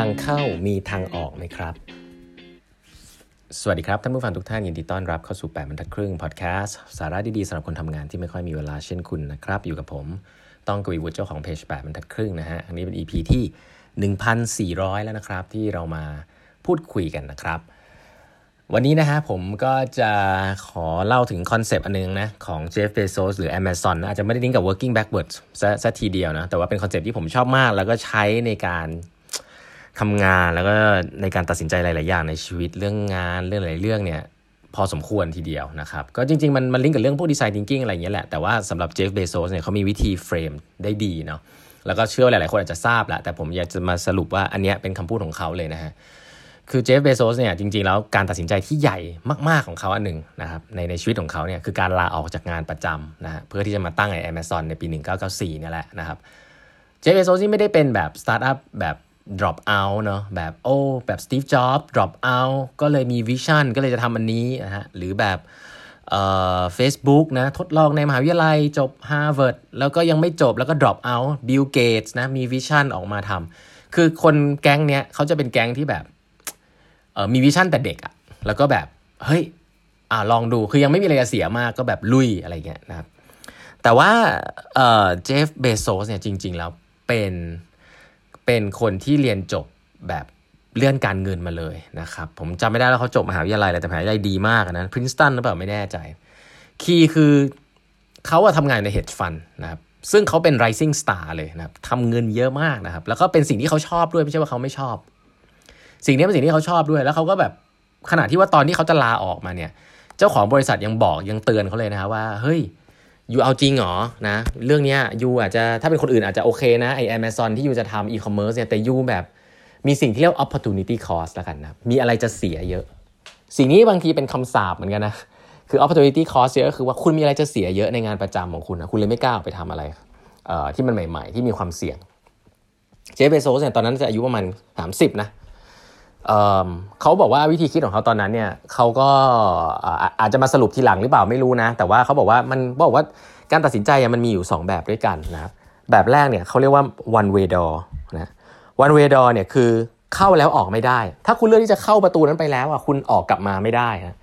างเข้ามีทางออกไหมครับ สวัสดีครับ ท่านผู้ฟังทุกท่านยินดีต้อนรับเข้าสู่ 8บรรทัดครึ่งพอดแคสต์สาระดีๆสำหรับคนทำงานที่ไม่ค่อยมีเวลาเช่นคุณนะครับ อยู่กับผมต้องกวีวุฒิเจ้าของเพจ8บรรทัดครึ่งนะฮะ อันนี้เป็น EP ที่ 1,400 แล้วนะครับ ที่เรามาพูดคุยกันนะครับ วันนี้นะฮะผมก็จะขอเล่าถึงคอนเซปต์อันนึงนะ ของ Jeff Bezos หรือ Amazon นะอาจจะไม่ได้ลิงก์กับ working backwards ซะทีเดียวนะ แต่ว่าเป็น concept ที่ผมชอบมาก แล้วก็ใช้ในการ ทำงานแล้วก็ในการตัดสินใจหลาย ๆ อย่างในชีวิตเรื่องงานเรื่องหลายเรื่องเนี่ยพอสมควรทีเดียวนะครับ ก็จริง ๆ มันมันลิงก์กับเรื่องพวก design thinking อะไรอย่างเงี้ยแหละ แต่ว่าสำหรับเจฟเบโซสเนี่ยเขามีวิธี frame ได้ดีเนาะแล้วก็เชื่อว่าหลาย ๆ คนอาจจะทราบแหละแต่ผมอยากจะมาสรุปว่าอันเนี้ยเป็นคำพูดของเขาเลยนะฮะคือเจฟเบโซสเนี่ยจริง ๆ แล้วการตัดสินใจที่ใหญ่มาก ๆ ของเขาอันหนึ่งนะครับในในชีวิตของเขาเนี่ยคือการลาออกจากงานประจำนะฮะเพื่อที่จะมาตั้งไอ้ Amazon ในปี 1994เนี่ยแหละนะครับเจฟเบโซสนี่ไม่ได้เป็นแบบสตาร์ทอัพแบบ drop out เนาะแบบโอ้แบบสตีฟจ็อบส์ drop out ก็เลยมี vision ก็เลยจะทำอันนี้นะฮะหรือแบบเอ่อ Facebook นะทดลองในมหาวิทยาลัยจบ Harvard แล้วก็ยังไม่จบแล้วก็ drop out Bill Gates นะมี vision ออกมาทำคือคนแก๊งเนี้ยเขาจะเป็นแก๊งที่แบบเออมี vision แต่เด็กอะแล้วก็แบบเฮ้ยอ่าลองดูคือยังไม่มีอะไรจะเสียมากก็แบบลุยอะไรเงี้ยนะครับแต่ว่าเอ่อเจฟเบโซสเนี่ยจริง ๆ แล้วเป็น เป็นคนที่เรียนจบแบบเลื่อนการเงินมาเลยนะครับ ผมจำไม่ได้แล้วเขาจบมหาวิทยาลัยอะไรแต่มหาวิทยาลัยดีมากนะพรินสตันหรือเปล่าไม่แน่ใจ คีย์คือเขาอะทำงานใน hedge fund นะครับซึ่งเขาเป็น rising star เลยนะครับทำเงินเยอะมากนะครับ แล้วก็เป็นสิ่งที่เขาชอบด้วยไม่ใช่ว่าเขาไม่ชอบ สิ่งนี้เป็นสิ่งที่เขาชอบด้วย แล้วเขาก็แบบขณะที่ว่าตอนที่เขาจะลาออกมาเนี่ย เจ้าของบริษัทยังบอกยังเตือนเขาเลยนะครับว่าเฮ้ย ยูเอาจริงเหรอนะเรื่องนี้ยูอาจจะถ้าเป็นคนอื่นอาจจะโอเคนะไอแอมซอนที่ยูจะทำอีคอมเมิร์ซเนี่ยแต่ยูแบบมีสิ่งที่เรียก opportunity cost แล้วกันนะมีอะไรจะเสียเยอะ สิ่งนี้บางทีเป็นคำสาปเหมือนกันนะคือ opportunity cost เยอะก็คือว่าคุณมีอะไรจะเสียเยอะในงานประจำของคุณนะคุณเลยไม่กล้าออกไปทำอะไรเอ่อที่มันใหม่ ๆ ที่มีความเสี่ยงเจฟเบโซสเนี่ยตอนนั้นจะอายุประมาณ 30 นะ เเขาบอกว่าวิธีคิดของเขาตอนนั้นเนี่ยเขาก็อาอาจจะมาสรุปทีหลังหรือเปล่าไม่รู้นะ แต่ว่าเขาบอกว่ามันบอกว่าการตัดสินใจอะมันมีอยู่ 2 แบบด้วยกันนะครับแบบแรกเนี่ยเขาเรียกว่า one way door นะ one way door เนี่ยคือเข้าแล้วออกไม่ได้ ถ้าคุณเลือกที่จะเข้าประตูนั้นไปแล้วอะคุณออกกลับมาไม่ได้นะ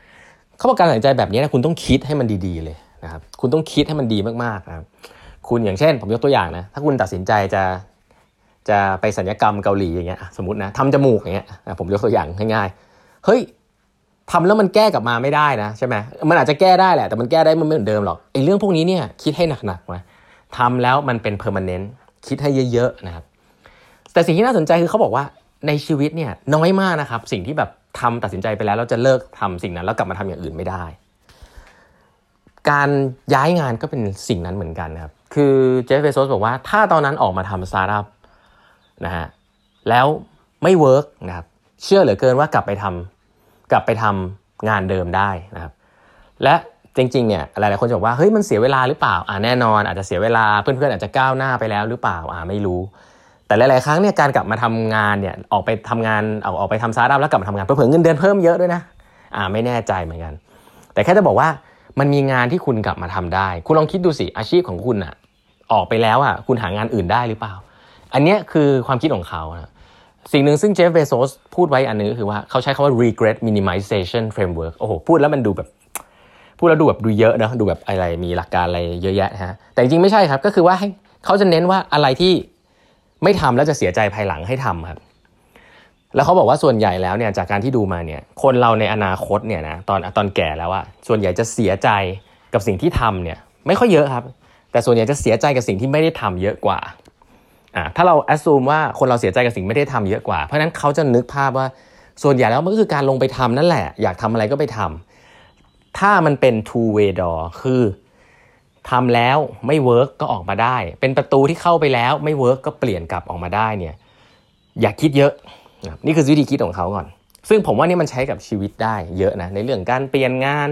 เขาบอกการตัดสินใจแบบนี้นะคุณต้องคิดให้มันดีๆเลยนะครับคุณต้องคิดให้มันดีมากๆนะครับคุณอย่างเช่น ผมยกตัวอย่างนะถ้าคุณตัดสินใจจะ จะไปศัลยกรรมเกาหลีอย่างเงี้ยสมมตินะทำจมูกอย่างเงี้ยผมยกตัวอย่างง่ายๆเฮ้ยทำแล้วมันแก้กลับมาไม่ได้นะใช่ไหมมันอาจจะแก้ได้แหละแต่มันแก้ได้มันไม่เหมือนเดิมหรอกไอ้เรื่องพวกนี้เนี่ยคิดให้หนักๆมาทำแล้วมันเป็น permanent คิดให้เยอะๆนะครับแต่สิ่งที่น่าสนใจคือเขาบอกว่าในชีวิตเนี่ยน้อยมากนะครับ สิ่งที่แบบทำตัดสินใจไปแล้วเราจะเลิกทำสิ่งนั้นแล้วกลับมาทำอย่างอื่นไม่ได้ การย้ายงานก็เป็นสิ่งนั้นเหมือนกันนะครับ คือเจฟเบโซสบอกว่าถ้าตอนนั้นออกมาทำสตาร์ทอัพ นะฮะแล้วไม่ work นะครับเชื่อเหลือเกินว่ากลับไปทำกลับไปทำงานเดิมได้นะครับและจริงๆเนี่ยหลายๆคนจะบอกว่าเฮ้ยมันเสียเวลาหรือเปล่าอ่าแน่นอนอาจจะเสียเวลาเพื่อนๆอาจจะก้าวหน้าไปแล้วหรือเปล่าอ่าไม่รู้ แต่หลายๆครั้งเนี่ยการกลับมาทำงานเนี่ยออกไปทำงานเอาออกไปทำสตาร์ทอัพแล้วกลับมาทำงานเพิ่มเงินเดือนเพิ่มเยอะด้วยนะอ่าไม่แน่ใจเหมือนกัน แต่แค่จะบอกว่ามันมีงานที่คุณกลับมาทำได้ คุณลองคิดดูสิอาชีพของคุณอะออกไปแล้วอะคุณหางานอื่นได้หรือเปล่า อันเนี้ยคือความคิดของเขานะสิ่งหนึ่งซึ่งเจฟเบโซสพูดไว้อันนึงก็คือว่าเขาใช้คาว่า regret minimization framework โอ้โห พูดแล้วมันดูแบบพูดแล้วดูแบบดูเยอะนะดูแบบอะไรมีหลักการอะไรเยอะแยะฮะแต่จริงๆไม่ใช่ครับก็คือว่าให้เขาจะเน้นว่าอะไรที่ไม่ทำแล้วจะเสียใจภายหลังให้ทำครับแล้วเขาบอกว่าส่วนใหญ่แล้วเนี่ยจากการที่ดูมาเนี่ยคนเราในอนาคตเนี่ยนะตอนตอนแก่แล้วอะส่วนใหญ่จะเสียใจกับสิ่งที่ทำเนี่ยไม่ค่อยเยอะครับ แต่ส่วนใหญ่จะเสียใจกับสิ่งที่ไม่ได้ทำเยอะกว่า ถ้าเรา assume ว่าคนเราเสียใจกับสิ่งไม่ได้ทำเยอะกว่า เพราะนั้นเขาจะนึกภาพว่าส่วนใหญ่แล้วมันก็คือการลงไปทำนั่นแหละ อยากทำอะไรก็ไปทำถ้ามันเป็น two way door คือทำแล้วไม่ work ก็ออกมาได้ เป็นประตูที่เข้าไปแล้วไม่ work ก็เปลี่ยนกลับออกมาได้เนี่ยอย่าคิดเยอะนะนี่คือวิธีคิดของเขาก่อน ซึ่งผมว่านี่มันใช้กับชีวิตได้เยอะนะในเรื่องการเปลี่ยนงาน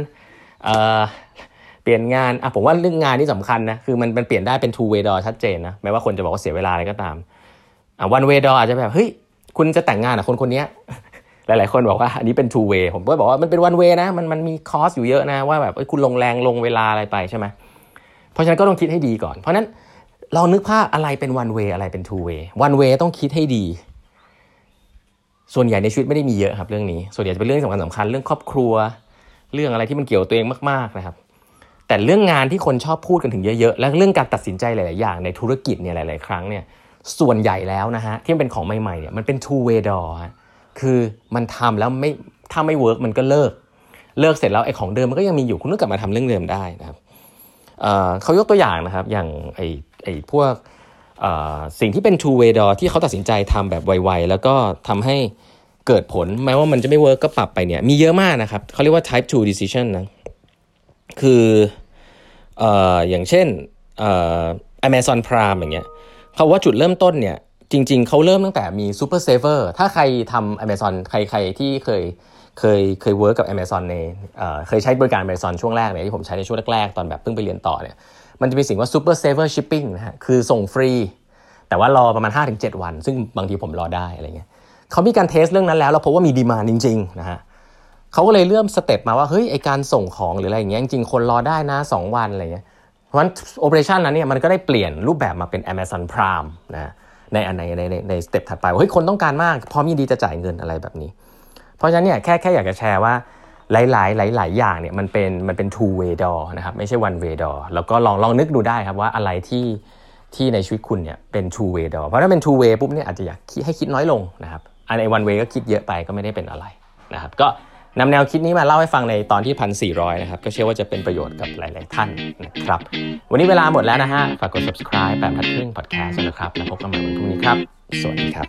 เปลี่ยนงานอะผมว่าเรื่องงานนี่สำคัญนะคือมันมันเปลี่ยนได้เป็น two way door ชัดเจนนะแม้ว่าคนจะบอกว่าเสียเวลาอะไรก็ตามอะ one way door อาจจะแบบเฮ้ยคุณจะแต่งงานอะคนคนนี้หลายๆคนบอกว่าอันนี้เป็น two way ผมก็บอกว่ามันเป็น one way นะมันมันมีคอสอยู่เยอะนะว่าแบบคุณลงแรงลงเวลาอะไรไปใช่ไหมเพราะฉะนั้นก็ต้องคิดให้ดีก่อน เพราะนั้นลองนึกภาพอะไรเป็น one way อะไรเป็น two way one way ต้องคิดให้ดี ส่วนใหญ่ในชีวิตไม่ได้มีเยอะครับเรื่องนี้ ส่วนใหญ่จะเป็นเรื่องสำคัญสำคัญเรื่องครอบครัว เรื่องอะไรที่มันเกี่ยวตัวเองมากๆนะครับ แต่เรื่องงานที่คนชอบพูดกันถึงเยอะๆ และเรื่องการตัดสินใจหลาย ๆ อย่างในธุรกิจเนี่ยหลาย ๆ ครั้งเนี่ยส่วนใหญ่แล้วนะฮะที่เป็นของใหม่ ๆ เนี่ยมันเป็น two way door คือมันทำแล้วไม่ถ้าไม่เวิร์กมันก็เลิก เลิกเสร็จแล้วไอ้ของเดิมมันก็ยังมีอยู่คุณต้องกลับมาทำเรื่องเดิมได้นะครับเขายกตัวอย่างนะครับอย่างไอ้ไอ้พวกสิ่งที่เป็น two way door ที่เขาตัดสินใจทำแบบไว ๆ แล้วก็ทำให้เกิดผลแม้ว่ามันจะไม่ work ก็ปรับไปเนี่ยมีเยอะมากนะครับเขาเรียกว่า type 2 decision นะคือ อย่างเช่น Amazon Prime อย่างเงี้ยเขาว่าจุดเริ่มต้นเนี่ยจริง ๆเขาเริ่มตั้งแต่มี Super Saver ถ้าใครทำ Amazon ใครใครที่เคยเคยเคย work กับ Amazon ในเคยใช้บริการ Amazon ช่วงแรกเนี่ยที่ผมใช้ในช่วงแรกๆ ตอนแบบเพิ่งไปเรียนต่อเนี่ยมันจะมีสิ่งว่า Super Saver Shipping นะฮะคือส่งฟรี แต่ว่ารอประมาณ 5-7 วัน ซึ่งบางทีผมรอได้อะไรเงี้ยเขามีการ test เรื่องนั้นแล้ว แล้วพบว่ามี demand จริงๆนะฮะเขาก็เลยเริ่ม step มาว่าเฮ้ยไอการส่งของหรืออะไรอย่างเงี้ยจริงๆคนรอได้นะ 2 วันอะไรเงี้ยเพราะฉะนั้น operation นั้นเนี่ยมันก็ได้เปลี่ยนรูปแบบมาเป็น Amazon Prime นะในอันในในใน step ถัดไปเฮ้ยคนต้องการมาก พร้อมยินดีจะจ่ายเงินอะไรแบบนี้ เพราะฉะนั้นเนี่ยแค่แค่อยากจะแชร์ว่าหลายหลายหลายหลายอย่างเนี่ยมันเป็นมันเป็น two way door นะครับไม่ใช่ one way door แล้วก็ลองลองนึกดูได้ครับว่าอะไรที่ที่ในชีวิตคุณเนี่ยเป็น two way door เพราะถ้าเป็น two way ปุ๊บเนี่ยอาจจะอยากให้คิดน้อยลงนะครับอันใน one way ก็คิดเยอะไปก็ไม่ได้เป็นอะไรนะครับก็ นำแนวคิดนี้มาเล่าให้ฟังในตอนที่พันสี่นะครับ ก็เชื่อว่าจะเป็นประโยชน์กับหลาย ๆ ท่านนะครับ วันนี้เวลาหมดแล้วนะฮะ ฝากกด subscribe แบบทัดครึ่ง podcast นะครับ แล้วพบกันใหม่วันพรุ่งนี้ครับ สวัสดีครับ